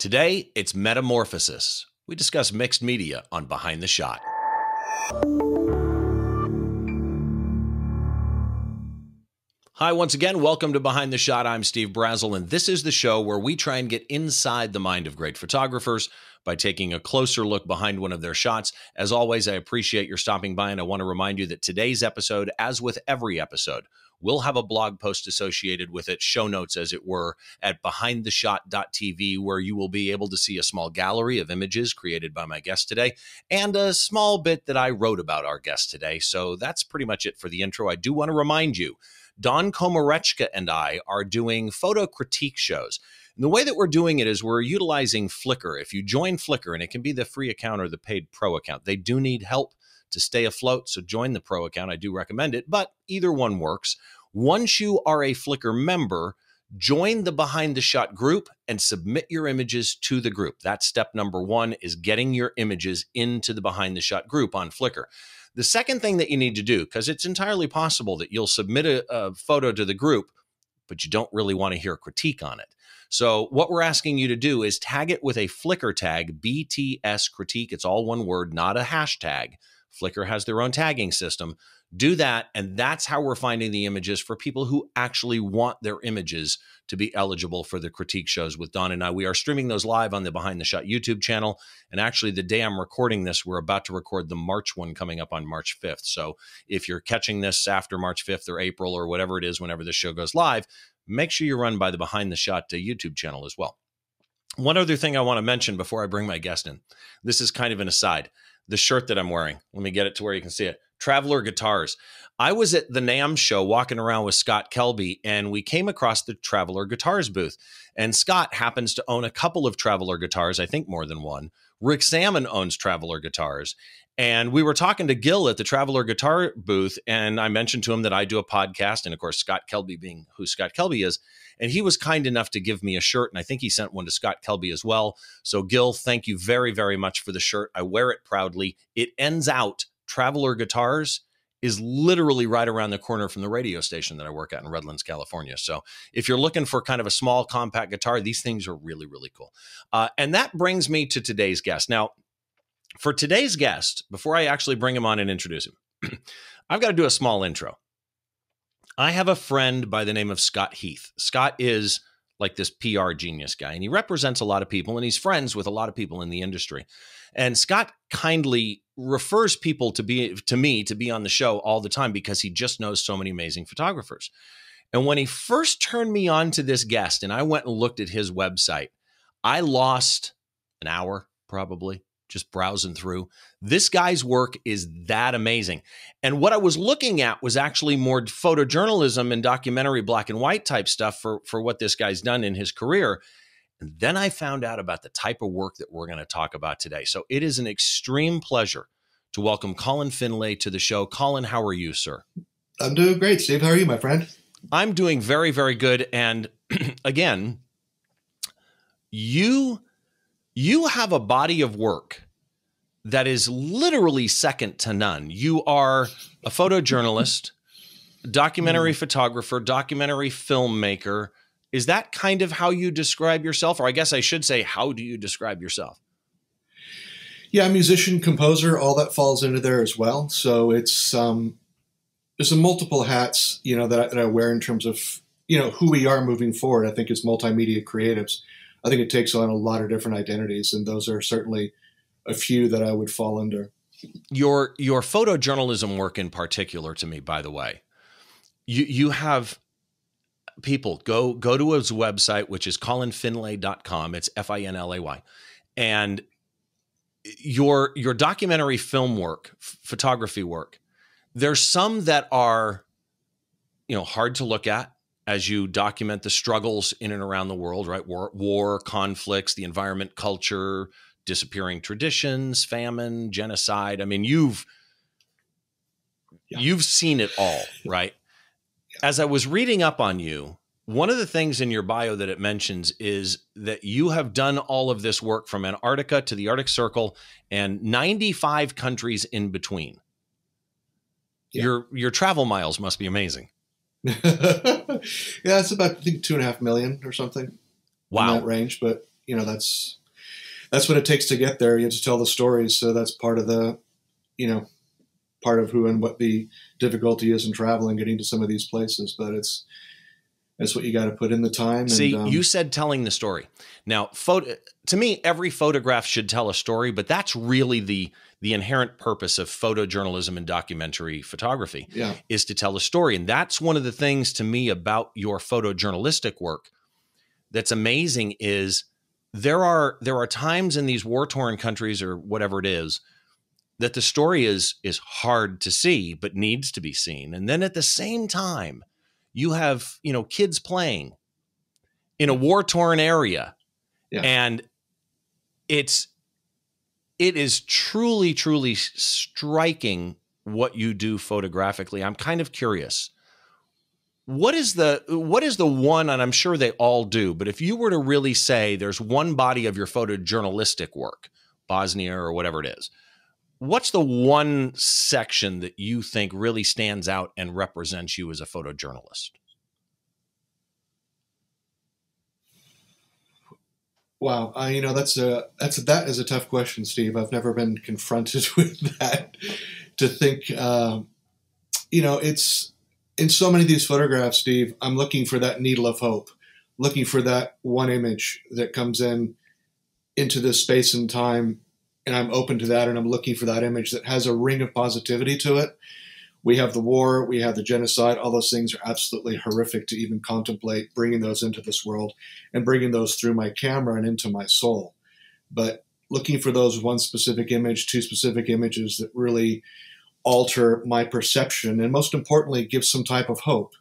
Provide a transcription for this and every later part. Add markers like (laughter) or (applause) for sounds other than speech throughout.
Today, it's Metamorphosis. We discuss mixed media on Behind the Shot. Hi, once again, welcome to Behind the Shot. I'm Steve Brazill, and this is the show where we try and get inside the mind of great photographers by taking a closer look behind one of their shots. As always, I appreciate your stopping by, and I want to remind you that today's episode, as with every episode, will have a blog post associated with it, show notes, as it were, at behindtheshot.tv, where you will be able to see a small gallery of images created by my guest today and a small bit that I wrote about our guest today. So that's pretty much it for the intro. I do want to remind you Don Komarechka and I are doing photo critique shows. And the way that we're doing it is we're utilizing Flickr. If you join Flickr, and it can be the free account or the paid pro account, they do need help to stay afloat. So join the pro account. I do recommend it, but either one works. Once you are a Flickr member, join the behind the shot group and submit your images to the group. That's step number one is getting your images into the behind the shot group on Flickr. The second thing that you need to do, because it's entirely possible that you'll submit a, a photo to the group, but you don't really want to hear critique on it. So, what we're asking you to do is tag it with a Flickr tag, BTS critique. It's all one word, not a hashtag. Flickr has their own tagging system. Do that. And that's how we're finding the images for people who actually want their images to be eligible for the critique shows with Don and I. We are streaming those live on the Behind the Shot YouTube channel. And actually, the day I'm recording this, we're about to record the March one coming up on March 5th. So if you're catching this after March 5th or April or whatever it is, whenever this show goes live, make sure you run by the Behind the Shot uh, YouTube channel as well. One other thing I want to mention before I bring my guest in this is kind of an aside the shirt that I'm wearing. Let me get it to where you can see it. Traveler Guitars. I was at the NAMM show walking around with Scott Kelby, and we came across the Traveler Guitars booth. And Scott happens to own a couple of Traveler guitars, I think more than one. Rick Sammon owns Traveler guitars. And we were talking to Gil at the Traveler Guitar booth, and I mentioned to him that I do a podcast, and of course, Scott Kelby being who Scott Kelby is. And he was kind enough to give me a shirt, and I think he sent one to Scott Kelby as well. So, Gil, thank you very, very much for the shirt. I wear it proudly. It ends out Traveler Guitars is literally right around the corner from the radio station that I work at in Redlands, California. So if you're looking for kind of a small compact guitar, these things are really, really cool. Uh, and that brings me to today's guest. Now, for today's guest, before I actually bring him on and introduce him, (clears throat) I've got to do a small intro. I have a friend by the name of Scott Heath. Scott is like this PR genius guy, and he represents a lot of people, and he's friends with a lot of people in the industry. And Scott kindly refers people to be to me to be on the show all the time because he just knows so many amazing photographers. And when he first turned me on to this guest and I went and looked at his website, I lost an hour probably just browsing through. This guy's work is that amazing. And what I was looking at was actually more photojournalism and documentary black and white type stuff for for what this guy's done in his career. And then I found out about the type of work that we're going to talk about today. So it is an extreme pleasure to welcome Colin Finlay to the show. Colin, how are you, sir? I'm doing great, Steve. How are you, my friend? I'm doing very, very good. And (clears throat) again, you you have a body of work that is literally second to none. You are a photojournalist, (laughs) documentary mm. photographer, documentary filmmaker, is that kind of how you describe yourself? Or I guess I should say, how do you describe yourself? Yeah, musician, composer, all that falls into there as well. So it's um, there's some multiple hats, you know, that I, that I wear in terms of you know who we are moving forward. I think as multimedia creatives, I think it takes on a lot of different identities, and those are certainly a few that I would fall under. Your your photojournalism work in particular, to me, by the way, you you have people go go to his website which is colinfinlay.com it's f-i-n-l-a-y and your your documentary film work photography work there's some that are you know hard to look at as you document the struggles in and around the world right war, war conflicts the environment culture disappearing traditions famine genocide i mean you've yeah. you've seen it all (laughs) right as I was reading up on you, one of the things in your bio that it mentions is that you have done all of this work from Antarctica to the Arctic Circle and 95 countries in between. Yeah. Your your travel miles must be amazing. (laughs) yeah, it's about I think two and a half million or something. Wow, that range. But you know that's that's what it takes to get there. You have to tell the stories, so that's part of the you know part of who and what the difficulty is in traveling, getting to some of these places. But it's that's what you got to put in the time. See, and, um, you said telling the story. Now, photo to me, every photograph should tell a story, but that's really the the inherent purpose of photojournalism and documentary photography yeah. is to tell a story. And that's one of the things to me about your photojournalistic work that's amazing is there are there are times in these war torn countries or whatever it is that the story is is hard to see but needs to be seen. And then at the same time, you have, you know, kids playing in a war torn area. Yeah. And it's it is truly, truly striking what you do photographically. I'm kind of curious. What is the what is the one, and I'm sure they all do, but if you were to really say there's one body of your photojournalistic work, Bosnia or whatever it is, what's the one section that you think really stands out and represents you as a photojournalist? Wow, uh, you know that's a that's a, that is a tough question, Steve. I've never been confronted (laughs) with that. To think, uh, you know, it's in so many of these photographs, Steve. I'm looking for that needle of hope, looking for that one image that comes in into this space and time, and I'm open to that, and I'm looking for that image that has a ring of positivity to it we have the war, we have the genocide. All those things are absolutely horrific to even contemplate bringing those into this world and bringing those through my camera and into my soul. But looking for those one specific image, two specific images that really alter my perception and most importantly give some type of hope.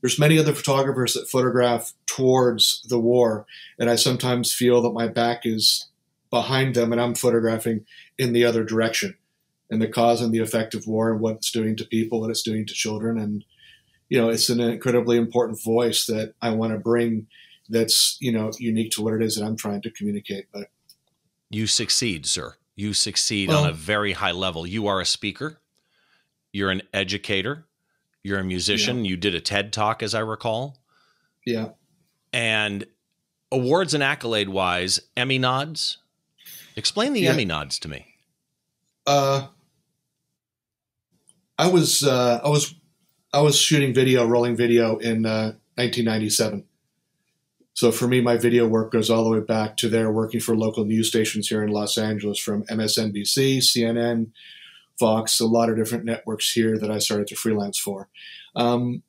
There's many other photographers that photograph towards the war and I sometimes feel that my back is behind them and I'm photographing in the other direction and the cause and the effect of war and what it's doing to people, what it's doing to children. And, you know, it's an incredibly important voice that I want to bring that's, you know, unique to what it is that I'm trying to communicate. But you succeed, sir. You succeed well, on a very high level. You are a speaker, you're an educator, you're a musician. Yeah. You did a TED talk, as I recall. Yeah. And awards and accolade wise, Emmy nods. Explain the yeah. Emmy nods to me. Uh, I was uh, I was I was shooting video, rolling video in uh, 1997. So for me, my video work goes all the way back to there working for local news stations here in Los Angeles, from MSNBC, CNN, Fox, a lot of different networks here that I started to freelance for. Um,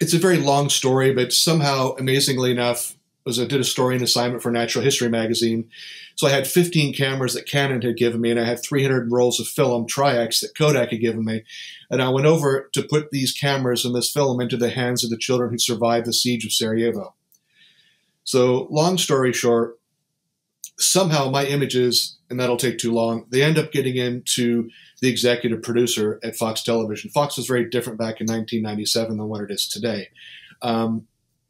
it's a very long story, but somehow, amazingly enough, was I did a story and assignment for Natural History magazine. So I had 15 cameras that Canon had given me, and I had 300 rolls of film Tri-X that Kodak had given me. And I went over to put these cameras and this film into the hands of the children who survived the siege of Sarajevo. So, long story short, somehow my images, and that'll take too long, they end up getting into the executive producer at Fox Television. Fox was very different back in 1997 than what it is today. Um,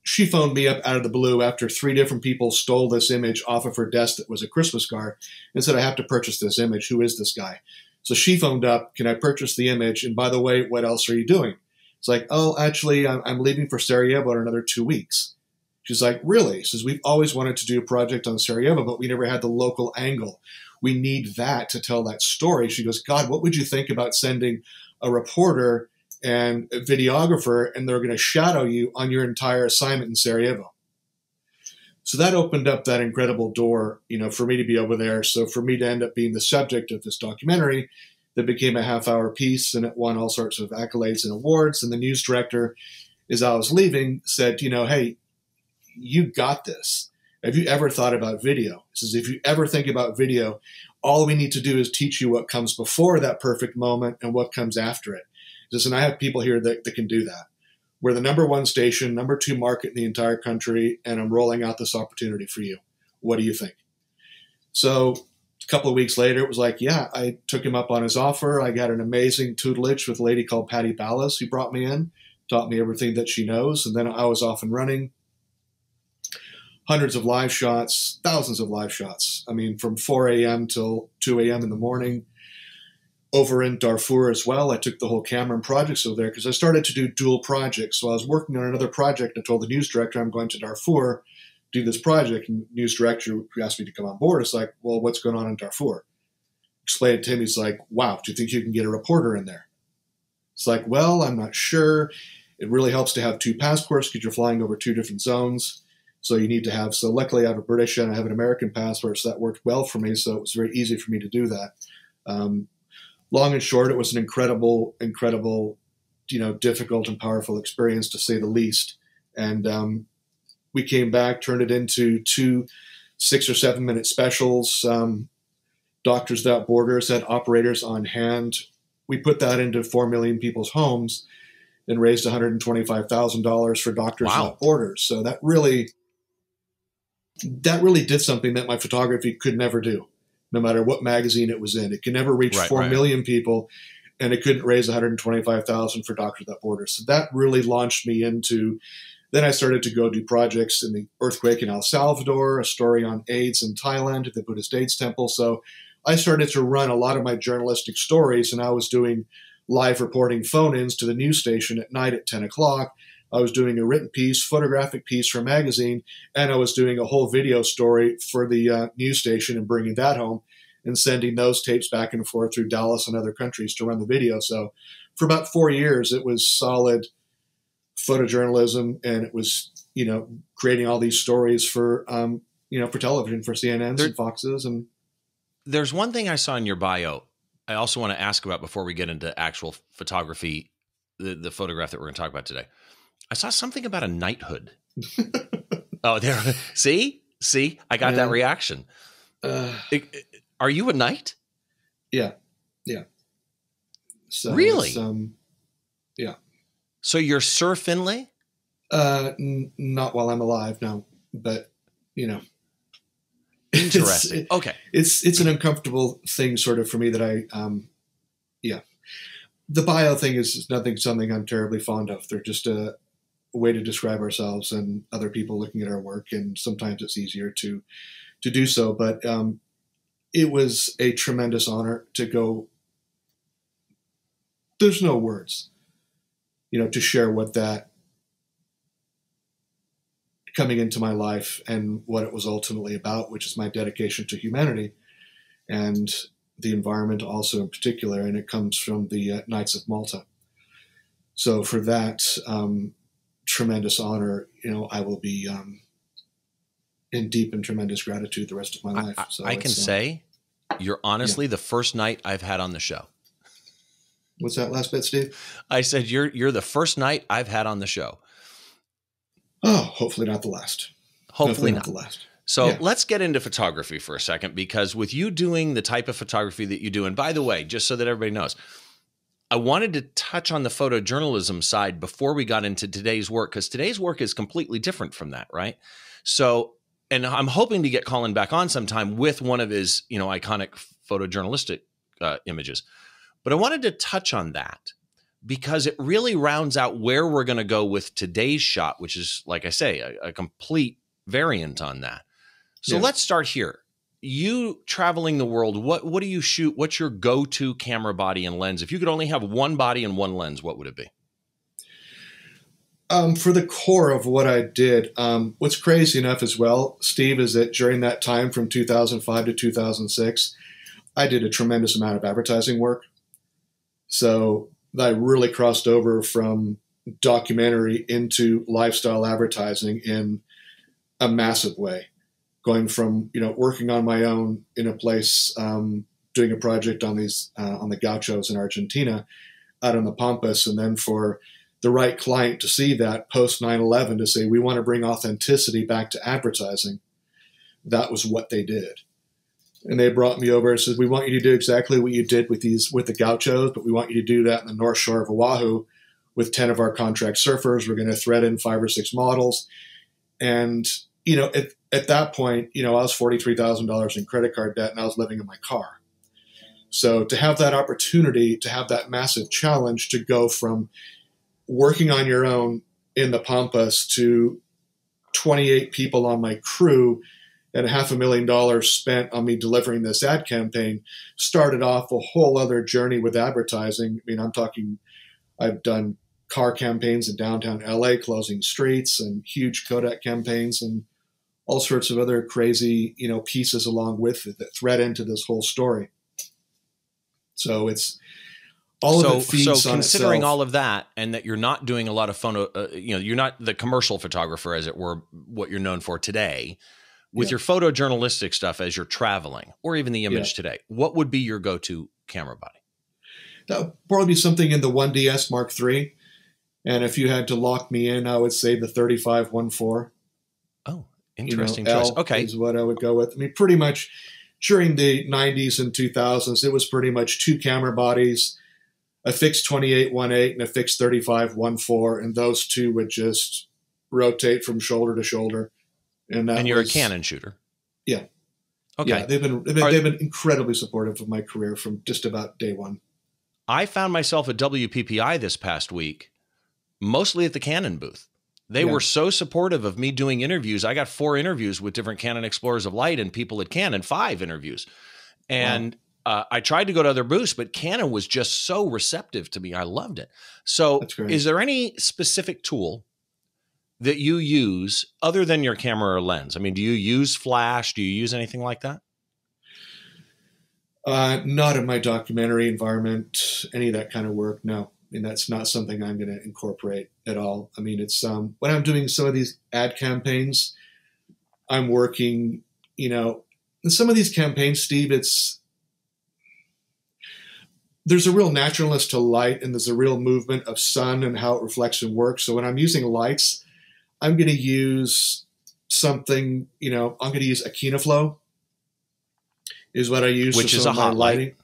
she phoned me up out of the blue after three different people stole this image off of her desk that was a Christmas card and said, I have to purchase this image. Who is this guy? So she phoned up, Can I purchase the image? And by the way, what else are you doing? It's like, Oh, actually, I'm, leaving for Sarajevo in another two weeks. She's like, Really? Says, We've always wanted to do a project on Sarajevo, but we never had the local angle. We need that to tell that story. She goes, God, what would you think about sending a reporter and a videographer, and they're going to shadow you on your entire assignment in Sarajevo. So that opened up that incredible door, you know, for me to be over there. So for me to end up being the subject of this documentary that became a half hour piece and it won all sorts of accolades and awards. And the news director, as I was leaving, said, you know, hey, you got this. Have you ever thought about video? He says, if you ever think about video, all we need to do is teach you what comes before that perfect moment and what comes after it. Listen, I have people here that, that can do that. We're the number one station, number two market in the entire country, and I'm rolling out this opportunity for you. What do you think? So a couple of weeks later, it was like, yeah, I took him up on his offer. I got an amazing tutelage with a lady called Patty Ballas who brought me in, taught me everything that she knows, and then I was off and running. Hundreds of live shots, thousands of live shots. I mean, from 4 a.m. till 2 a.m. in the morning over in Darfur as well. I took the whole Cameron projects over there because I started to do dual projects. So I was working on another project. I told the news director I'm going to Darfur do this project. And news director who asked me to come on board, it's like, well, what's going on in Darfur? Explain it to him. He's like, wow, do you think you can get a reporter in there? It's like, well, I'm not sure. It really helps to have two passports because you're flying over two different zones. So you need to have. So luckily, I have a British and I have an American passport, so that worked well for me. So it was very easy for me to do that. Um, long and short, it was an incredible, incredible, you know, difficult and powerful experience to say the least. And um, we came back, turned it into two six or seven minute specials. Um, Doctors Without Borders had operators on hand. We put that into four million people's homes and raised $125,000 for Doctors wow. Without Borders. So that really, that really did something that my photography could never do no matter what magazine it was in. It could never reach right, four right. million people, and it couldn't raise 125,000 for Doctors Without Borders. So that really launched me into. Then I started to go do projects in the earthquake in El Salvador, a story on AIDS in Thailand at the Buddhist AIDS temple. So I started to run a lot of my journalistic stories, and I was doing live reporting phone-ins to the news station at night at 10 o'clock. I was doing a written piece, photographic piece for a magazine, and I was doing a whole video story for the uh, news station and bringing that home and sending those tapes back and forth through Dallas and other countries to run the video. So for about four years, it was solid photojournalism, and it was you know creating all these stories for um, you know for television for CNNs there, and Foxes and. There's one thing I saw in your bio. I also want to ask about before we get into actual photography, the, the photograph that we're going to talk about today. I saw something about a knighthood. (laughs) oh, there. See, see, I got yeah. that reaction. Uh, are you a knight? Yeah, yeah. So really? Um, yeah. So you're Sir Finlay? Uh, n- not while I'm alive, no. But you know, interesting. It's, okay, it's it's an uncomfortable thing, sort of, for me that I, um, yeah. The bio thing is nothing something I'm terribly fond of. They're just a way to describe ourselves and other people looking at our work, and sometimes it's easier to to do so. But um, it was a tremendous honor to go. There's no words, you know, to share what that coming into my life and what it was ultimately about, which is my dedication to humanity and the environment also in particular, and it comes from the uh, Knights of Malta. So for that, um, tremendous honor, you know, I will be um, in deep and tremendous gratitude the rest of my life. So I, I can uh, say you're honestly yeah. the first knight I've had on the show. What's that last bit, Steve? I said you're you're the first knight I've had on the show. Oh, hopefully not the last. Hopefully, hopefully not. not. the last. So yeah. let's get into photography for a second because with you doing the type of photography that you do, and by the way, just so that everybody knows, I wanted to touch on the photojournalism side before we got into today's work because today's work is completely different from that, right? So, and I'm hoping to get Colin back on sometime with one of his, you know, iconic photojournalistic uh, images. But I wanted to touch on that because it really rounds out where we're going to go with today's shot, which is, like I say, a, a complete variant on that. So yeah. let's start here you traveling the world, what what do you shoot? What's your go-to camera body and lens? If you could only have one body and one lens, what would it be? Um, for the core of what I did, um, what's crazy enough as well, Steve, is that during that time from 2005 to 2006, I did a tremendous amount of advertising work. So I really crossed over from documentary into lifestyle advertising in a massive way going from you know working on my own in a place um, doing a project on these uh, on the gauchos in Argentina out on the Pampas, and then for the right client to see that post 9-11 to say we want to bring authenticity back to advertising that was what they did. And they brought me over and said we want you to do exactly what you did with these with the gauchos but we want you to do that in the north shore of oahu with 10 of our contract surfers. We're going to thread in five or six models. And you know it, at that point, you know, I was $43,000 in credit card debt and I was living in my car. So to have that opportunity, to have that massive challenge to go from working on your own in the Pampas to 28 people on my crew and half a million dollars spent on me delivering this ad campaign started off a whole other journey with advertising. I mean, I'm talking, I've done car campaigns in downtown LA, closing streets and huge Kodak campaigns and all sorts of other crazy, you know, pieces along with it that thread into this whole story. So it's all so, of it feeds so on considering all of that and that you're not doing a lot of photo uh, you know you're not the commercial photographer as it were what you're known for today with Yeah. your photojournalistic stuff as you're traveling or even the image today what would be your go-to camera body that would probably be something in the 1DS Mark III. And if you had to lock me in, I would say the 3514. Oh you know, interesting choice L okay is what I would go with. I mean, pretty much during the 90s and 2000s, it was pretty much two camera bodies, a fixed 2818 and a fixed 3514, and those two would just rotate from shoulder to shoulder. And and you're was- a canon shooter Yeah. okay Yeah, they've been they've been, they've been incredibly supportive of my career from just about day one. I found myself at WPPI this past week, mostly at the Canon booth. They Yeah. were so supportive of me doing interviews. I got four interviews with different Canon Explorers of Light and people at Canon, five interviews. And uh, I tried to go to other booths, but Canon was just so receptive to me. I loved it. So, is there any specific tool that you use other than your camera or lens? I mean, do you use flash? Do you use anything like that? Uh, not in my documentary environment, any of that kind of work. No, mean that's not something I'm going to incorporate at all. I mean, it's um, when I'm doing some of these ad campaigns, I'm working. You know, in some of these campaigns, Steve, it's there's a real naturalness to light, and there's a real movement of sun and how it reflects and works. So when I'm using lights, I'm going to use something. You know, I'm going to use a Kino Flo is what I use Which for is a hot light. lighting.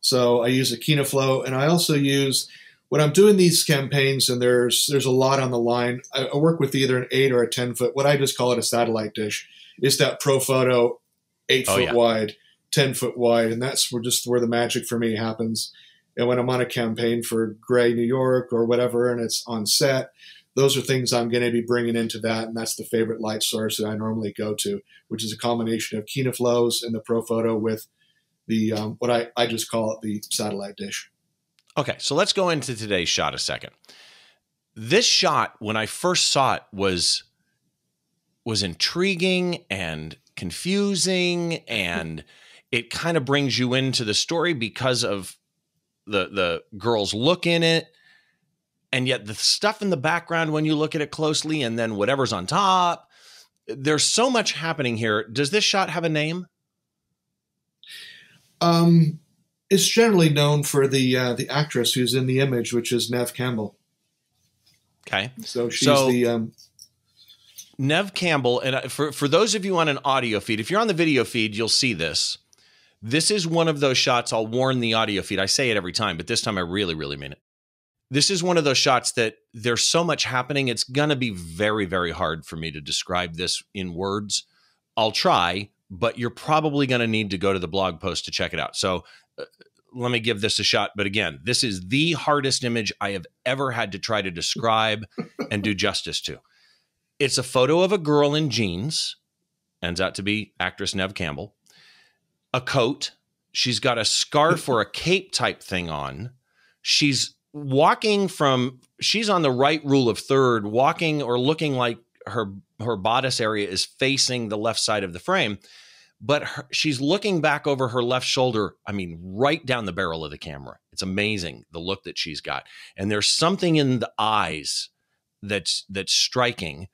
So I use a Kino Flo, and I also use when I'm doing these campaigns, and there's there's a lot on the line. I, I work with either an eight or a ten foot. What I just call it a satellite dish. It's that Profoto eight Oh, foot yeah. wide, ten foot wide, and that's where just where the magic for me happens. And when I'm on a campaign for Grey New York or whatever, and it's on set, those are things I'm going to be bringing into that, and that's the favorite light source that I normally go to, which is a combination of Kino Flos and the Profoto with the um, what I, I just call it the satellite dish. Okay, so let's go into today's shot a second. This shot, when I first saw it, was was intriguing and confusing, and (laughs) it kind of brings you into the story because of the the girl's look in it, and yet the stuff in the background when you look at it closely, and then whatever's on top. There's so much happening here. Does this shot have a name? Um, it's generally known for the uh, the actress who's in the image, which is Neve Campbell. Okay. So she's So- the um, Neve Campbell, and uh, for for those of you on an audio feed, if you're on the video feed, you'll see this. This is one of those shots. I'll warn the audio feed. I say it every time, but this time I really, really mean it. This is one of those shots that there's so much happening. It's gonna be very, very hard for me to describe this in words. I'll try, but you're probably gonna need to go to the blog post to check it out. So. Let me give this a shot. But again, this is the hardest image I have ever had to try to describe and do justice to. It's a photo of a girl in jeans, ends out to be actress Neve Campbell, a coat. She's got a scarf or a cape type thing on. She's walking from, she's on the right rule of third, walking or looking like her her bodice area is facing the left side of the frame but her, she's looking back over her left shoulder i mean right down the barrel of the camera. It's amazing the look that she's got. And there's something in the eyes that's that's striking.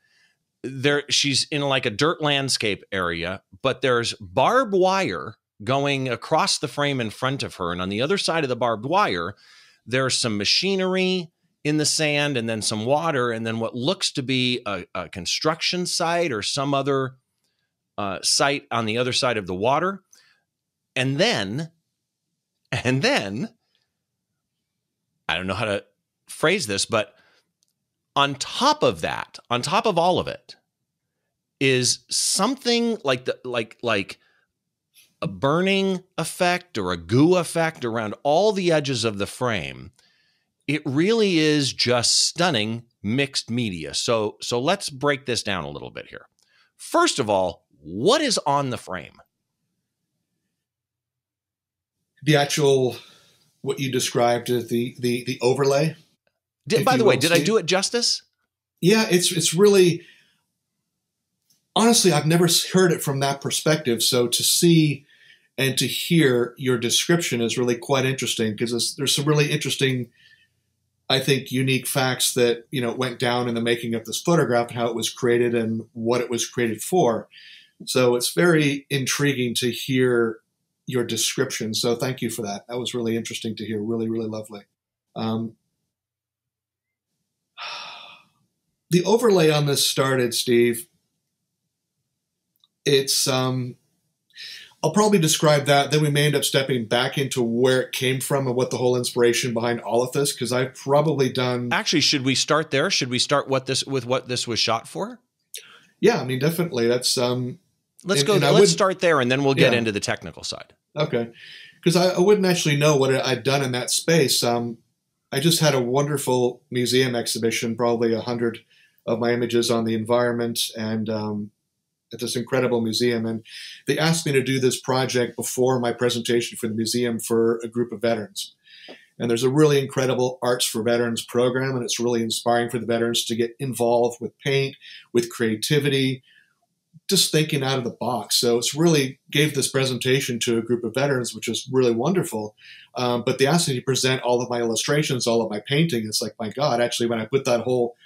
There she's in like a dirt landscape area but there's barbed wire going across the frame in front of her. And on the other side of the barbed wire there's some machinery in the sand and then some water. And then what looks to be a, a construction site or some other uh, site on the other side of the water. And then and then i don't know how to phrase this but on top of that on top of all of it is something like the like like a burning effect or a goo effect around all the edges of the frame. It really is just stunning mixed media. So so let's break this down a little bit here. First of all what is on the frame the actual what you described as the the the overlay. did, by the way did i do it justice Yeah, it's it's really honestly, I've never heard it from that perspective. So to see and to hear your description is really quite interesting because there's some really interesting, I think, unique facts that you know went down in the making of this photograph and how it was created and what it was created for. So it's very intriguing to hear your description. So thank you for that. That was really interesting to hear. Really, really lovely. Um, (sighs) the overlay on this started, Steve. It's um, I'll probably describe that. Then we may end up stepping back into where it came from and what the whole inspiration behind all of this, because I've probably done. Actually, should we start there? Should we start what this with what this was shot for? Yeah, I mean, definitely. That's um. Let's and, go. And let's would, start there, and then we'll get yeah. into the technical side. Okay, because I, I, wouldn't actually know what I'd done in that space. Um, I just had a wonderful museum exhibition, probably a hundred of my images on the environment and um, at this incredible museum. And they asked me to do this project before my presentation for the museum for a group of veterans. And there's a really incredible Arts for Veterans program, and it's really inspiring for the veterans to get involved with paint, with creativity, just thinking out of the box. So it's really gave this presentation to a group of veterans, which was really wonderful. Um, but they asked me to present all of my illustrations, all of my painting. It's like, my God, actually, when I put that whole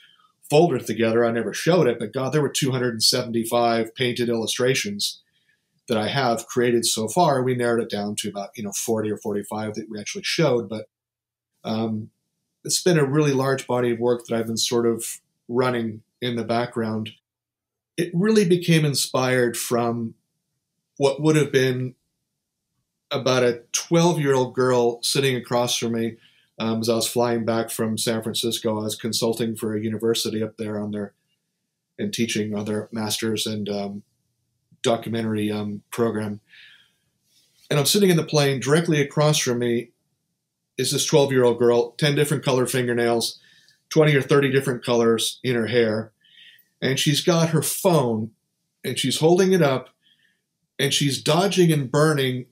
folder together. I never showed it, but God, there were 275 painted illustrations that I have created so far. We narrowed it down to about you know 40 or 45 that we actually showed, but um, it's been a really large body of work that I've been sort of running in the background. It really became inspired from what would have been about a 12 year old girl sitting across from me um, as I was flying back from San Francisco, I was consulting for a university up there on their and teaching on their master's and um, documentary um, program. And I'm sitting in the plane. Directly across from me is this 12 year old girl, 10 different color fingernails, 20 or 30 different colors in her hair. And she's got her phone and she's holding it up and she's dodging and burning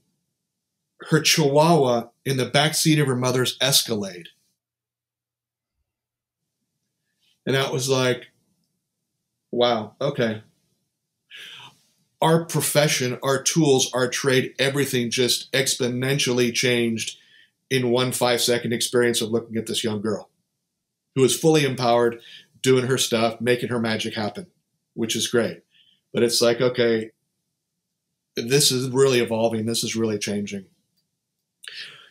her chihuahua in the back seat of her mother's Escalade. And that was like, wow, okay. Our profession, our tools, our trade, everything just exponentially changed in one five second experience of looking at this young girl who is fully empowered, doing her stuff, making her magic happen, which is great. But it's like, okay, this is really evolving. This is really changing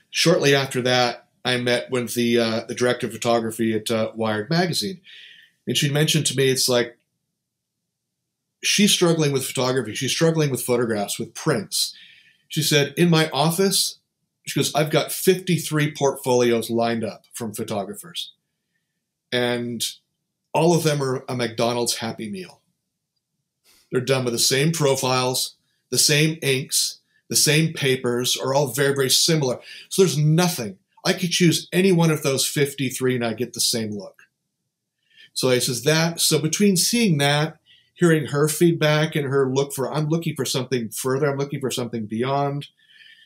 shortly after that, I met with the uh, the director of photography at uh, Wired magazine, and she mentioned to me, it's like she's struggling with photography. She's struggling with photographs, with prints. She said, in my office, she goes, I've got 53 portfolios lined up from photographers, and all of them are a McDonald's Happy Meal. They're done with the same profiles, the same inks, the same papers are all very, very similar. So there's nothing. I could choose any one of those 53 and I get the same look. So he says that. So between seeing that, hearing her feedback and her look for, I'm looking for something further, I'm looking for something beyond,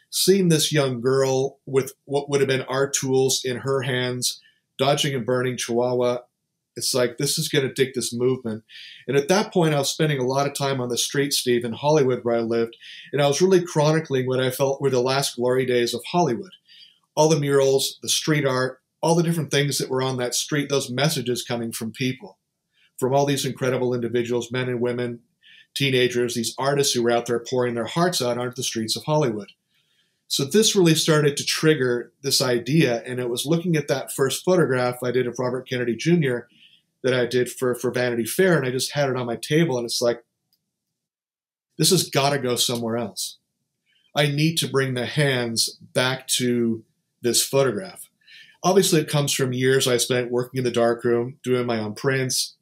seeing this young girl with what would have been our tools in her hands, dodging and burning Chihuahua it's like this is going to take this movement. And at that point, I was spending a lot of time on the street, Steve, in Hollywood, where I lived, and I was really chronicling what I felt were the last glory days of Hollywood. All the murals, the street art, all the different things that were on that street, those messages coming from people, from all these incredible individuals, men and women, teenagers, these artists who were out there pouring their hearts out onto the streets of Hollywood. So this really started to trigger this idea, and it was looking at that first photograph I did of Robert Kennedy Jr that I did for for Vanity Fair, and I just had it on my table, and it's like, this has got to go somewhere else. I need to bring the hands back to this photograph. Obviously, it comes from years I spent working in the darkroom, doing my own prints,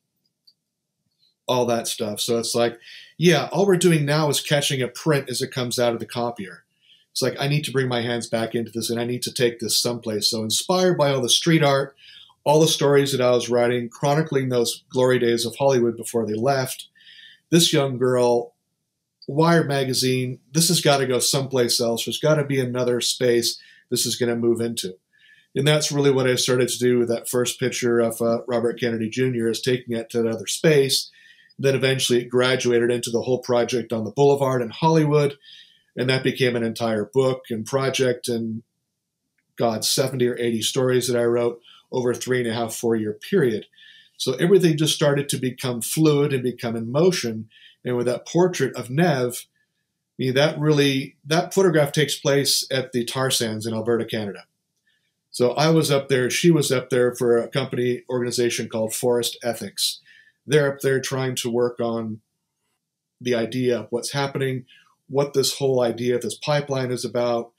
all that stuff. So it's like, yeah, all we're doing now is catching a print as it comes out of the copier. It's like I need to bring my hands back into this, and I need to take this someplace. So inspired by all the street art, all the stories that I was writing, chronicling those glory days of Hollywood before they left. This young girl, Wired magazine, this has got to go someplace else. There's got to be another space this is going to move into. And that's really what I started to do with that first picture of uh, Robert Kennedy Jr. is taking it to another space, Then eventually it graduated into the whole project on the boulevard in Hollywood. And that became an entire book and project and, God, 70 or 80 stories that I wrote over a three and a half, four year period. So everything just started to become fluid and become in motion. And with that portrait of Neve, I mean, that really, that photograph takes place at the tar sands in Alberta, Canada. So I was up there, she was up there for a company organization called Forest Ethics. They're up there trying to work on the idea of what's happening, what this whole idea of this pipeline is about,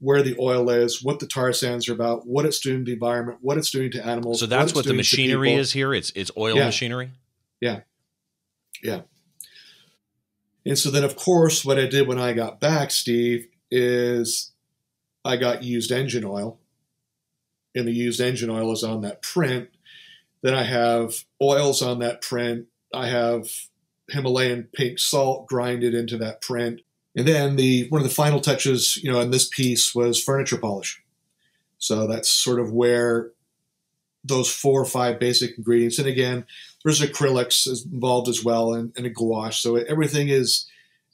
where the oil is, what the tar sands are about, what it's doing to the environment, what it's doing to animals. So that's what, what the machinery is here. It's it's oil yeah. machinery. Yeah, yeah. And so then, of course, what I did when I got back, Steve, is I got used engine oil, and the used engine oil is on that print. Then I have oils on that print. I have Himalayan pink salt grinded into that print. And then the one of the final touches, you know, in this piece was furniture polish. So that's sort of where those four or five basic ingredients. And again, there's acrylics involved as well and, and a gouache. So everything is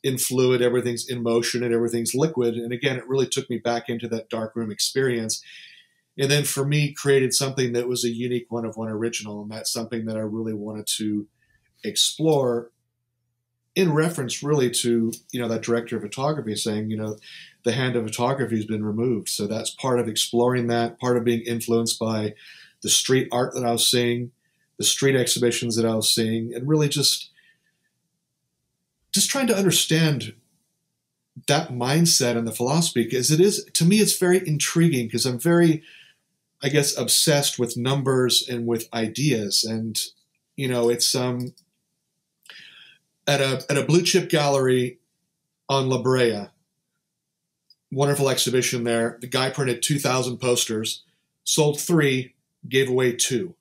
in fluid, everything's in motion, and everything's liquid. And again, it really took me back into that darkroom experience. And then for me, created something that was a unique one of one original. And that's something that I really wanted to explore in reference really to you know that director of photography saying you know the hand of photography has been removed. So that's part of exploring that part of being influenced by the street art that i was seeing the street exhibitions that i was seeing and really just just trying to understand that mindset and the philosophy because it is to me it's very intriguing because i'm very i guess obsessed with numbers and with ideas. And you know it's um at a at a blue chip gallery on La Brea. Wonderful exhibition there. The guy printed 2,000 posters, sold three, gave away two.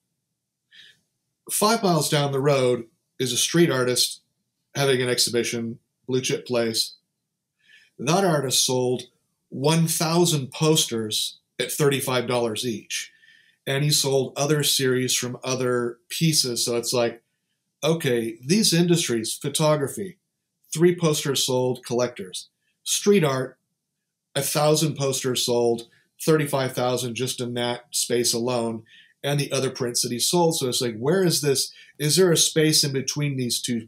Five miles down the road is a street artist having an exhibition, Blue Chip Place. That artist sold 1,000 posters at $35 each. And he sold other series from other pieces. So it's like okay, these industries, photography, three posters sold, collectors. Street art, a thousand posters sold, 35,000 just in that space alone, and the other prints that he sold. So it's like, where is this? Is there a space in between these two,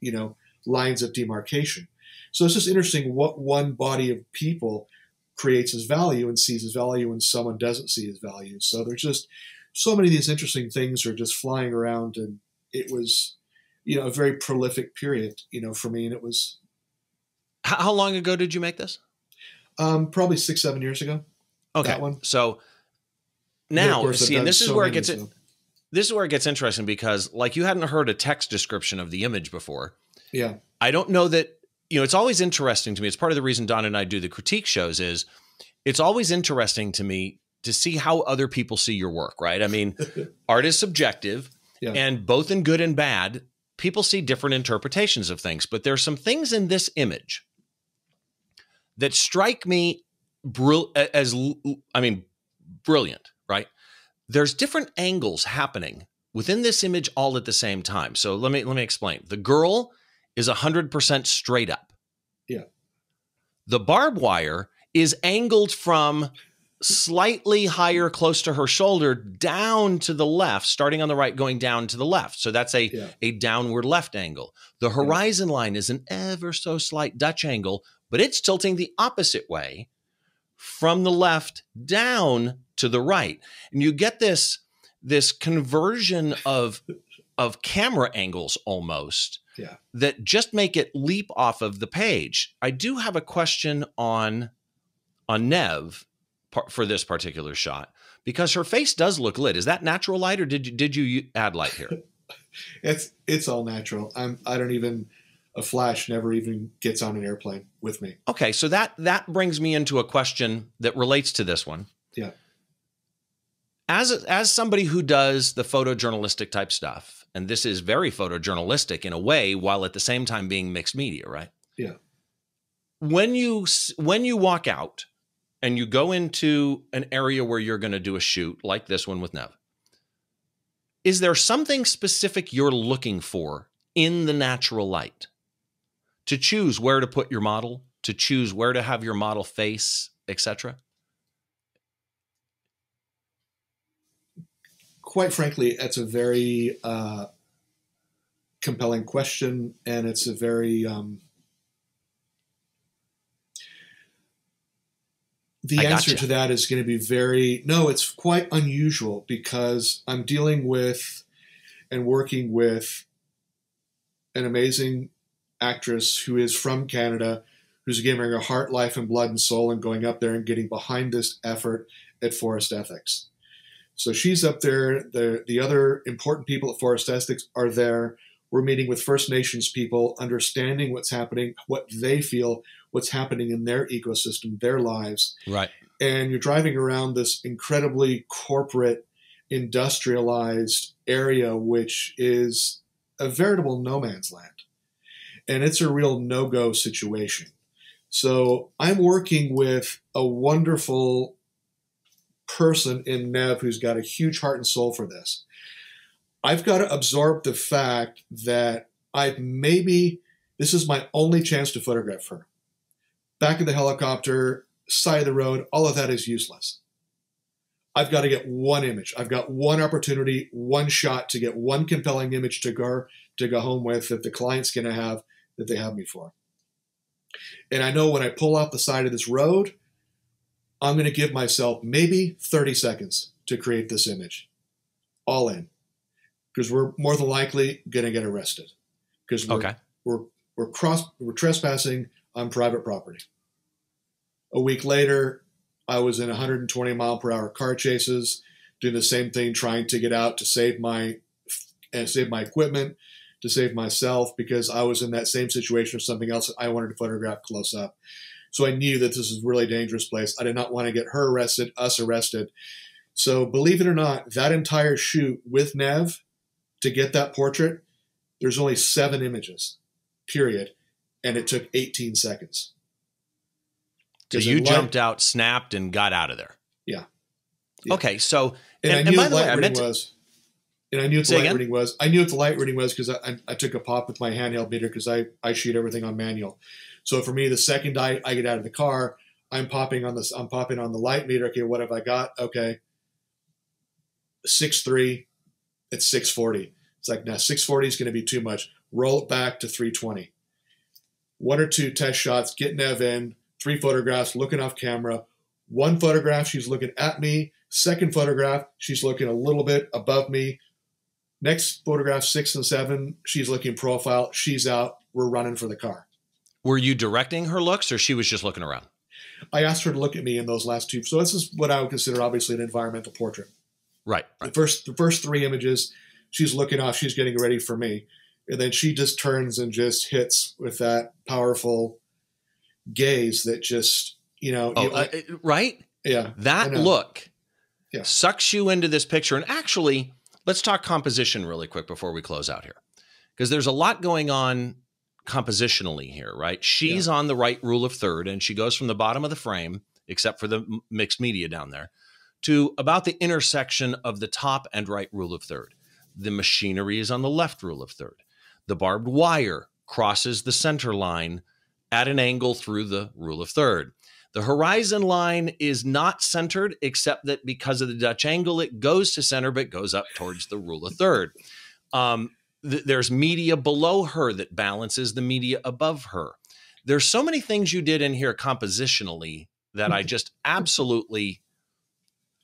you know, lines of demarcation? So it's just interesting what one body of people creates as value and sees as value and someone doesn't see as value. So there's just so many of these interesting things are just flying around and it was, you know, a very prolific period, you know, for me. And it was. How, how long ago did you make this? Um, probably six, seven years ago. Okay. That one. So now, see, and this is so where it gets it. This is where it gets interesting because, like, you hadn't heard a text description of the image before. Yeah. I don't know that you know. It's always interesting to me. It's part of the reason Don and I do the critique shows. Is it's always interesting to me to see how other people see your work. Right. I mean, (laughs) art is subjective. Yeah. And both in good and bad, people see different interpretations of things. But there's some things in this image that strike me as, I mean, brilliant, right? There's different angles happening within this image all at the same time. So let me let me explain. The girl is 100% straight up. Yeah. The barbed wire is angled from slightly higher close to her shoulder down to the left starting on the right going down to the left so that's a yeah. a downward left angle the mm-hmm. horizon yeah. line is an ever so slight dutch angle but it's tilting the opposite way from the left down to the right and you get this this conversion of of camera angles almost yeah. that just make it leap off of the page i do have a question on on neve for this particular shot because her face does look lit. Is that natural light or did you, did you add light here? (laughs) it's it's all natural. I'm I don't even a flash never even gets on an airplane with me. Okay, so that that brings me into a question that relates to this one. Yeah. As as somebody who does the photojournalistic type stuff, and this is very photojournalistic in a way, while at the same time being mixed media, right? Yeah. When you when you walk out and you go into an area where you're going to do a shoot like this one with Neve, is there something specific you're looking for in the natural light to choose where to put your model, to choose where to have your model face, etc.? Quite frankly, that's a very uh, compelling question, and it's a very um, the I answer gotcha. to that is going to be very no it's quite unusual because i'm dealing with and working with an amazing actress who is from canada who's giving her heart life and blood and soul and going up there and getting behind this effort at forest ethics. So she's up there. The, the other important people at forest ethics are there. We're meeting with first nations people understanding what's happening what they feel what's happening in their ecosystem their lives Right. and you're driving around this incredibly corporate, industrialized area, which is a veritable no man's land. And it's a real no go situation. So I'm working with a wonderful person in Neve who's got a huge heart and soul for this. I've got to absorb the fact that I've maybe this is my only chance to photograph her. Back in the helicopter, side of the road, all of that is useless. I've got to get one image. I've got one opportunity, one shot to get one compelling image to go to go home with that the client's going to have that they have me for. And I know when I pull off the side of this road, I'm going to give myself maybe 30 seconds to create this image. All in. Because we're more than likely going to get arrested. Because we're, Okay. we're, we're, cross, we're trespassing on private property. A week later, I was in 120 mile per hour car chases, doing the same thing, trying to get out to save my and save my equipment, to save myself, because I was in that same situation or something else that I wanted to photograph close up. So I knew that this is a really dangerous place. I did not want to get her arrested, us arrested. So believe it or not, that entire shoot with Neve to get that portrait, there's only seven images, period, and it took 18 seconds. So you jumped out, snapped, and got out of there. Yeah. Yeah. Okay. So and, And- I and knew what the way, light I reading to- was. And I knew what the light again? reading was. I knew what the light reading was because I, I, I took a pop with my handheld meter because I, I shoot everything on manual. So for me, the second I, I get out of the car, I'm popping on this. I'm popping on the light meter. Okay, what have I got? Okay, six three. It's six forty. It's like now six forty is going to be too much. Roll it back to three twenty. One or two test shots. Get Neve in. Three photographs. Looking off camera. One photograph, she's looking at me. Second photograph, she's looking a little bit above me. Next photograph, six and seven, she's looking profile. She's out. We're running for the car. were you directing her looks, or she was just looking around? I asked her to look at me in those last two. So this is what I would consider obviously an environmental portrait. Right. The first, the first three images, she's looking off. She's getting ready for me, and then she just turns and just hits with that powerful gaze that just you know, Oh, you- uh, right. yeah, That look Yeah. sucks you into this picture. And actually, let's talk composition really quick before we close out here. Because there's a lot going on compositionally here, right? She's on the right rule of third, and she goes from the bottom of the frame, except for the m- mixed media down there, to about the intersection of the top and right rule of third. The machinery is on the left rule of third. The barbed wire crosses the center line at an angle through the rule of third. The horizon line is not centered, except that because of the Dutch angle, it goes to center, but goes up towards the rule of third. Um, th- there's media below her that balances the media above her. There's so many things you did in here compositionally that I just absolutely.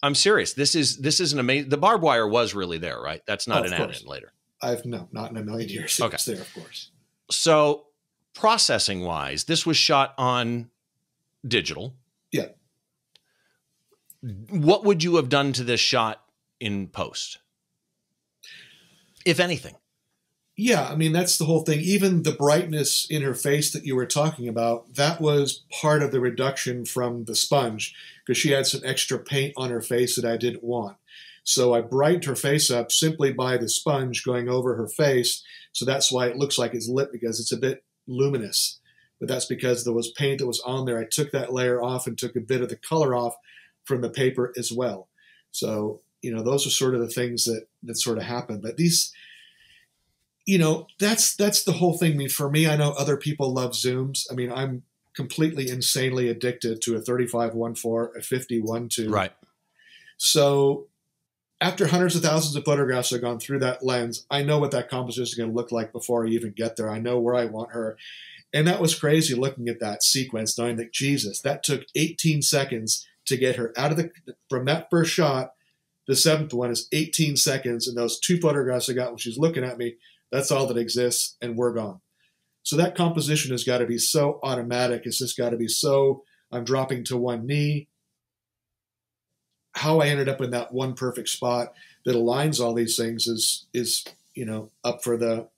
I'm serious. This is this is an amazing. The barbed wire was really there, right? That's not Oh, an add-in later. I've no, not in a million years. Okay. It's there, of course. So processing wise, this was shot on digital. Yeah. What would you have done to this shot in post? If anything. Yeah, I mean that's the whole thing. Even the brightness in her face that you were talking about, that was part of the reduction from the sponge because she had some extra paint on her face that I didn't want. So I brightened her face up simply by the sponge going over her face. So that's why it looks like it's lit because it's a bit luminous. But that's because there was paint that was on there. I took that layer off and took a bit of the color off from the paper as well. So, you know, those are sort of the things that that sort of happen. But these you know, that's that's the whole thing. I mean, for me, I know other people love zooms. I mean, I'm completely insanely addicted to a 35 1.4, a 50 1.2. Right. So after hundreds of thousands of photographs have gone through that lens, I know what that composition is going to look like before I even get there. I know where I want her. And that was crazy looking at that sequence, knowing that Jesus, that took 18 seconds to get her out of the from that first shot. The seventh one is 18 seconds, and those two photographs I got when she's looking at me, that's all that exists, and we're gone. So that composition has got to be so automatic. It's just got to be so I'm dropping to one knee. How I ended up in that one perfect spot that aligns all these things is is you know up for the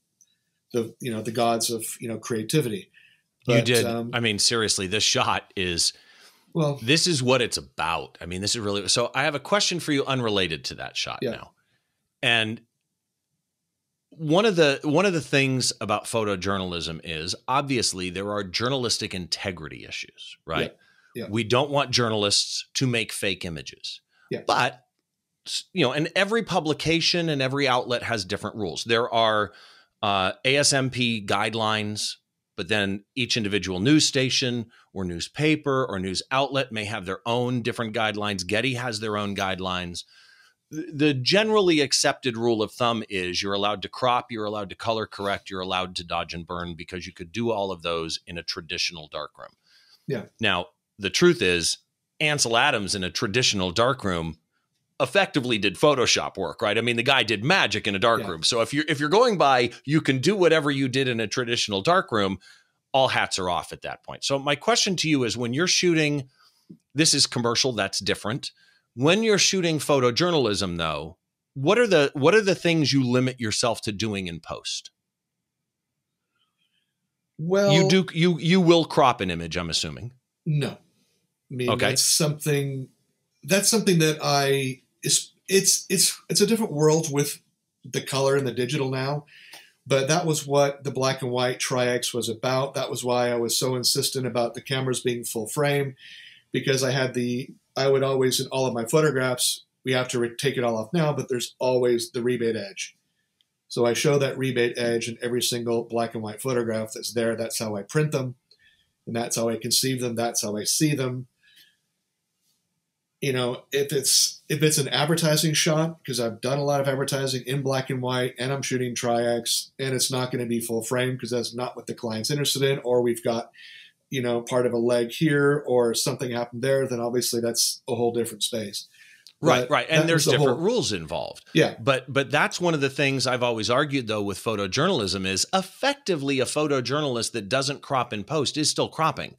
the you know the gods of you know creativity. But, you did. Um, I mean, seriously, this shot is. Well, this is what it's about. I mean, this is really so. I have a question for you, unrelated to that shot yeah. now, and one of the one of the things about photojournalism is obviously there are journalistic integrity issues, right? Yeah. Yeah. We don't want journalists to make fake images. Yeah. But you know, and every publication and every outlet has different rules. There are uh, ASMP guidelines, but then each individual news station or newspaper or news outlet may have their own different guidelines. Getty has their own guidelines the generally accepted rule of thumb is you're allowed to crop, you're allowed to color correct, you're allowed to dodge and burn because you could do all of those in a traditional darkroom. Yeah. Now, the truth is, Ansel Adams in a traditional darkroom effectively did Photoshop work, right? I mean, the guy did magic in a darkroom. Yeah. So if you're if you're going by you can do whatever you did in a traditional darkroom, all hats are off at that point. So my question to you is when you're shooting this is commercial, that's different when you're shooting photojournalism, though, what are the what are the things you limit yourself to doing in post? Well, you do you you will crop an image. I'm assuming. No, I mean okay. that's something that's something that I it's it's it's it's a different world with the color and the digital now. But that was what the black and white Tri-X was about. That was why I was so insistent about the cameras being full frame, because I had the I would always, in all of my photographs, we have to take it all off now, but there's always the rebate edge. So I show that rebate edge in every single black and white photograph that's there. That's how I print them, and that's how I conceive them. That's how I see them. You know, if it's if it's an advertising shot, because I've done a lot of advertising in black and white, and I'm shooting Tri-X, and it's not going to be full frame because that's not what the client's interested in, or we've got you know, part of a leg here or something happened there, then obviously that's a whole different space. Right, but right. And there's the different whole, rules involved. Yeah. But but that's one of the things I've always argued though with photojournalism is effectively a photojournalist that doesn't crop in post is still cropping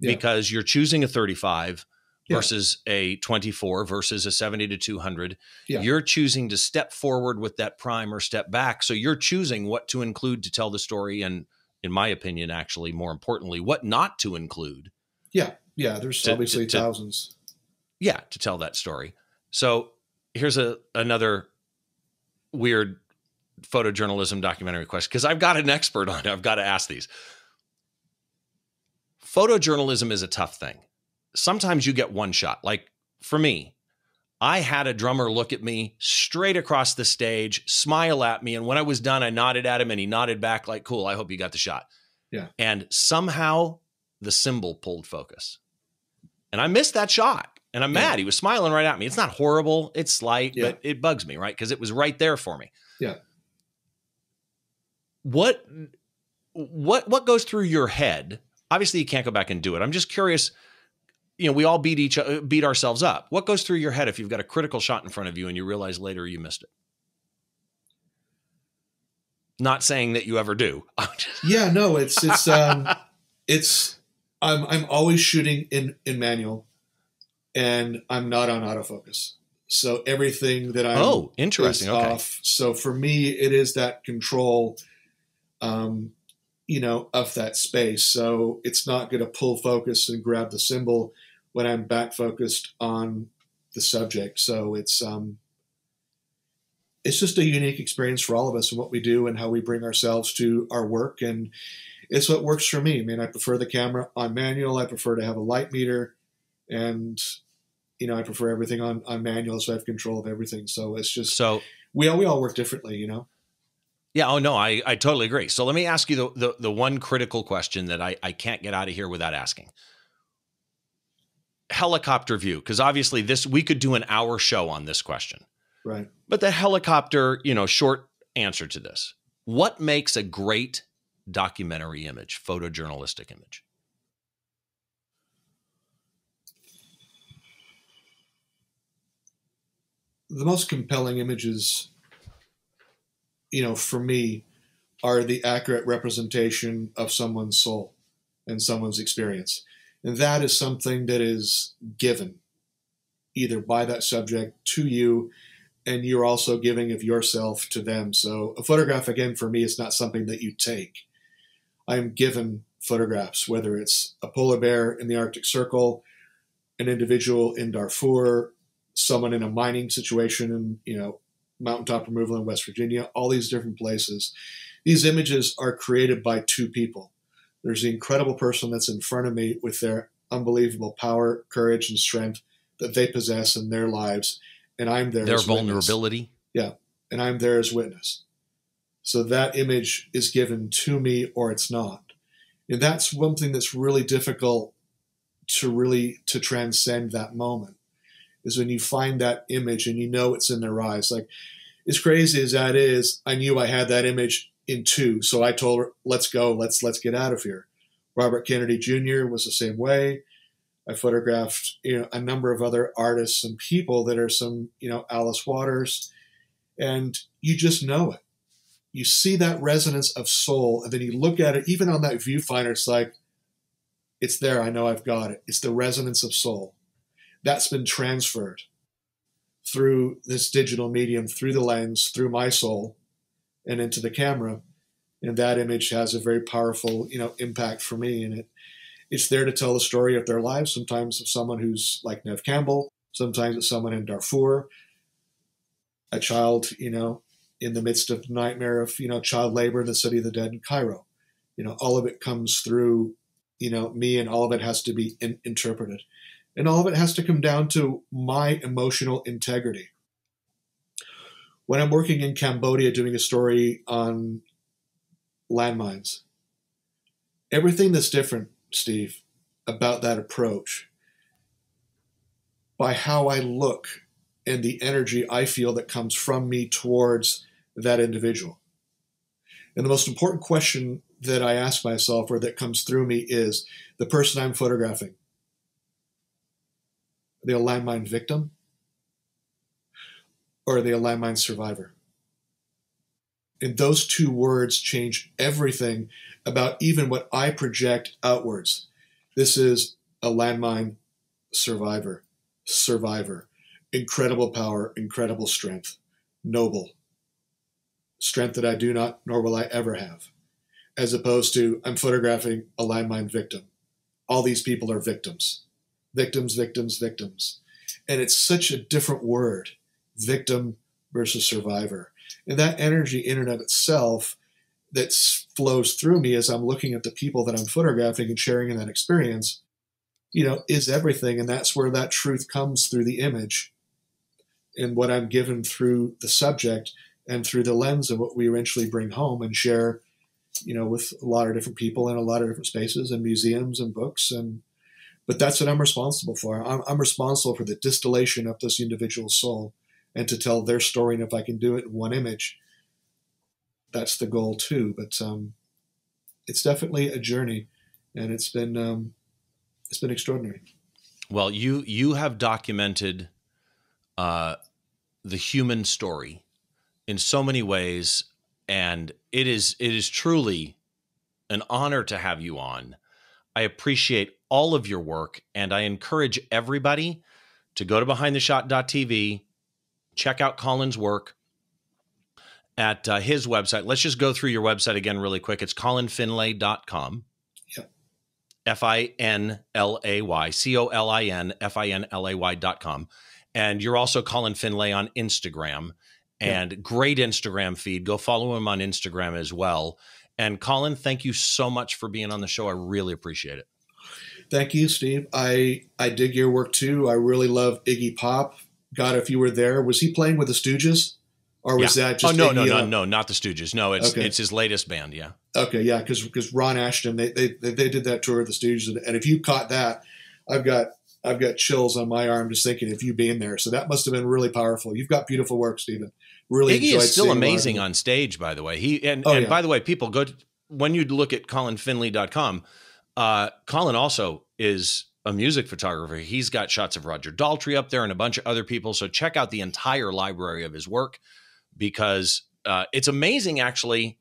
yeah. because you're choosing a 35 yeah. versus a 24 versus a 70 to 200. Yeah. You're choosing to step forward with that prime or step back. So you're choosing what to include to tell the story and in my opinion, actually, more importantly, what not to include. Yeah. Yeah. There's to, obviously to, thousands. yeah. To tell that story. So here's a another weird photojournalism documentary question because I've got an expert on it. I've got to ask these. Photojournalism is a tough thing. Sometimes you get one shot. Like for me, I had a drummer look at me straight across the stage, smile at me. And when I was done, I nodded at him and he nodded back, like, cool, I hope you got the shot. Yeah. And somehow the cymbal pulled focus. And I missed that shot. And I'm yeah. mad. He was smiling right at me. It's not horrible, it's slight, yeah. but it bugs me, right? Because it was right there for me. Yeah. What what what goes through your head? Obviously, you can't go back and do it. I'm just curious you know, we all beat each beat ourselves up. What goes through your head if you've got a critical shot in front of you and you realize later you missed it? Not saying that you ever do. (laughs) yeah, no, it's it's um (laughs) it's I'm I'm always shooting in in manual and I'm not on autofocus. So everything that I'm Oh, interesting. Okay. Off. So for me it is that control um you know, of that space. So it's not going to pull focus and grab the cymbal when I'm back focused on the subject. So it's um, it's just a unique experience for all of us and what we do and how we bring ourselves to our work. And it's what works for me. I mean, I prefer the camera on manual. I prefer to have a light meter, and you know, I prefer everything on on manual, so I have control of everything. So it's just so we all we all work differently, you know. Yeah. Oh no, I, I totally agree. So let me ask you the, the, the one critical question that I, I can't get out of here without asking. Helicopter view, because obviously this we could do an hour show on this question. Right. But the helicopter, you know, short answer to this. What makes a great documentary image, photojournalistic image? The most compelling images you know, for me, are the accurate representation of someone's soul and someone's experience. And that is something that is given either by that subject to you, and you're also giving of yourself to them. So, a photograph, again, for me, is not something that you take. I am given photographs, whether it's a polar bear in the Arctic Circle, an individual in Darfur, someone in a mining situation in, you know, mountaintop removal in West Virginia, all these different places. These images are created by two people. There's the incredible person that's in front of me with their unbelievable power, courage, and strength that they possess in their lives, and I'm there. Their vulnerability. Witness. Yeah, and I'm there as witness. So that image is given to me, or it's not, and that's one thing that's really difficult to really to transcend that moment is when you find that image and you know it's in their eyes. Like, as crazy as that is, I knew I had that image in two, so I told her, "Let's go. Let's let's get out of here." Robert Kennedy Jr. was the same way. I photographed you know a number of other artists and people that are some you know Alice Waters, and you just know it. You see that resonance of soul, and then you look at it. Even on that viewfinder, it's like it's there. I know I've got it. It's the resonance of soul that's been transferred through this digital medium, through the lens, through my soul, and into the camera. And that image has a very powerful, you know, impact for me. And it it's there to tell the story of their lives. Sometimes of someone who's like Neve Campbell, sometimes it's someone in Darfur, a child, you know, in the midst of the nightmare of, you know, child labor in the city of the dead in Cairo. You know, all of it comes through, you know, me and all of it has to be in- interpreted. And all of it has to come down to my emotional integrity. When I'm working in Cambodia doing a story on landmines, everything that's different, Steve, about that approach, by how I look and the energy I feel that comes from me towards that individual. And the most important question that I ask myself or that comes through me is the person I'm photographing are they a landmine victim? Or are they a landmine survivor? And those two words change everything about even what I project outwards. This is a landmine survivor, survivor, incredible power, incredible strength, noble, strength that I do not nor will I ever have, as opposed to I'm photographing a landmine victim. All these people are victims victims, victims, victims. And it's such a different word, victim versus survivor. And that energy in and of itself that flows through me as I'm looking at the people that I'm photographing and sharing in that experience, you know, is everything. And that's where that truth comes through the image and what I'm given through the subject and through the lens of what we eventually bring home and share, you know, with a lot of different people in a lot of different spaces and museums and books and but that's what I'm responsible for. I'm, I'm responsible for the distillation of this individual soul and to tell their story. And if I can do it in one image, that's the goal too. But um, it's definitely a journey, and it's been um, it's been extraordinary. Well, you you have documented uh, the human story in so many ways, and it is it is truly an honor to have you on. I appreciate all of your work, and I encourage everybody to go to behindtheshot.tv, check out Colin's work at uh, his website. Let's just go through your website again really quick. It's colinfinlay.com. Yep. F I N L A Y, C O L I N F I N L A Y.com. And you're also Colin Finlay on Instagram and yep. great Instagram feed. Go follow him on Instagram as well. And Colin, thank you so much for being on the show. I really appreciate it. Thank you, Steve. I I dig your work too. I really love Iggy Pop. God, if you were there, was he playing with the Stooges or was Yeah. that just oh no no no uh, no not the Stooges. No, it's Okay. it's his latest band. Yeah. Okay, yeah, because because Ron Asheton they, they they they did that tour of the Stooges, and, and if you caught that, I've got I've got chills on my arm just thinking of you being there. So that must have been really powerful. You've got beautiful work, Stephen. Really, Iggy enjoyed is still amazing on stage, by the way. He and, Oh, and yeah. by the way, people go to, when you look at colinfinlay.com, uh, Colin also is a music photographer. He's got shots of Roger Daltrey up there and a bunch of other people. So check out the entire library of his work because uh, it's amazing actually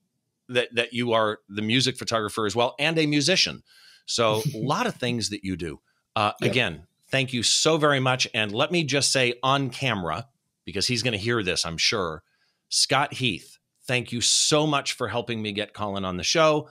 that that you are the music photographer as well and a musician. So a lot of things that you do. Uh, Yeah. Again, thank you so very much. And let me just say on camera, because he's going to hear this, I'm sure. Scott Heath, thank you so much for helping me get Colin on the show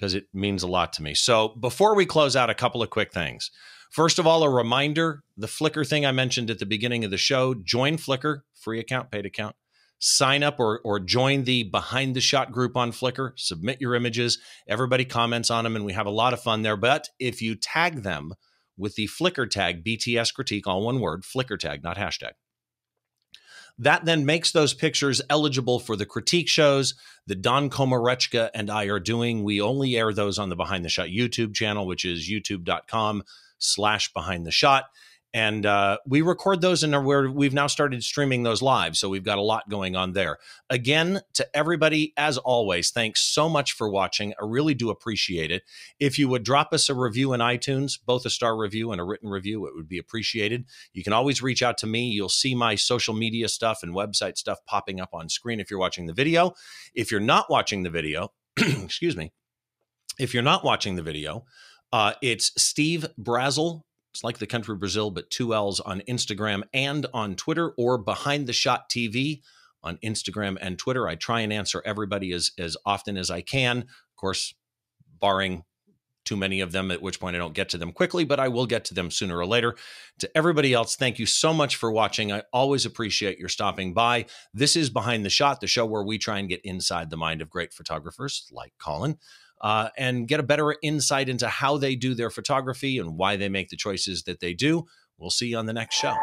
because it means a lot to me. So before we close out, a couple of quick things. First of all, a reminder the Flickr thing I mentioned at the beginning of the show join Flickr, free account, paid account. Sign up or, or join the Behind the Shot group on Flickr. Submit your images. Everybody comments on them, and we have a lot of fun there. But if you tag them with the Flickr tag, BTS Critique, all one word, Flickr tag, not hashtag, that then makes those pictures eligible for the critique shows that Don Komarechka and I are doing. We only air those on the Behind the Shot YouTube channel, which is youtube.com slash behind the shot. And uh, we record those and we're, we've now started streaming those live. So we've got a lot going on there. Again, to everybody, as always, thanks so much for watching. I really do appreciate it. If you would drop us a review in iTunes, both a star review and a written review, it would be appreciated. You can always reach out to me. You'll see my social media stuff and website stuff popping up on screen if you're watching the video. If you're not watching the video, (clears throat) excuse me, if you're not watching the video, uh, it's Steve Brazill. It's like the country Brazil, but two L's on Instagram and on Twitter, or Behind the Shot TV on Instagram and Twitter. I try and answer everybody as as often as I can. Of course, barring too many of them, at which point I don't get to them quickly, but I will get to them sooner or later. To everybody else, thank you so much for watching. I always appreciate your stopping by. This is Behind the Shot, the show where we try and get inside the mind of great photographers like Colin. Uh, and get a better insight into how they do their photography and why they make the choices that they do. We'll see you on the next show.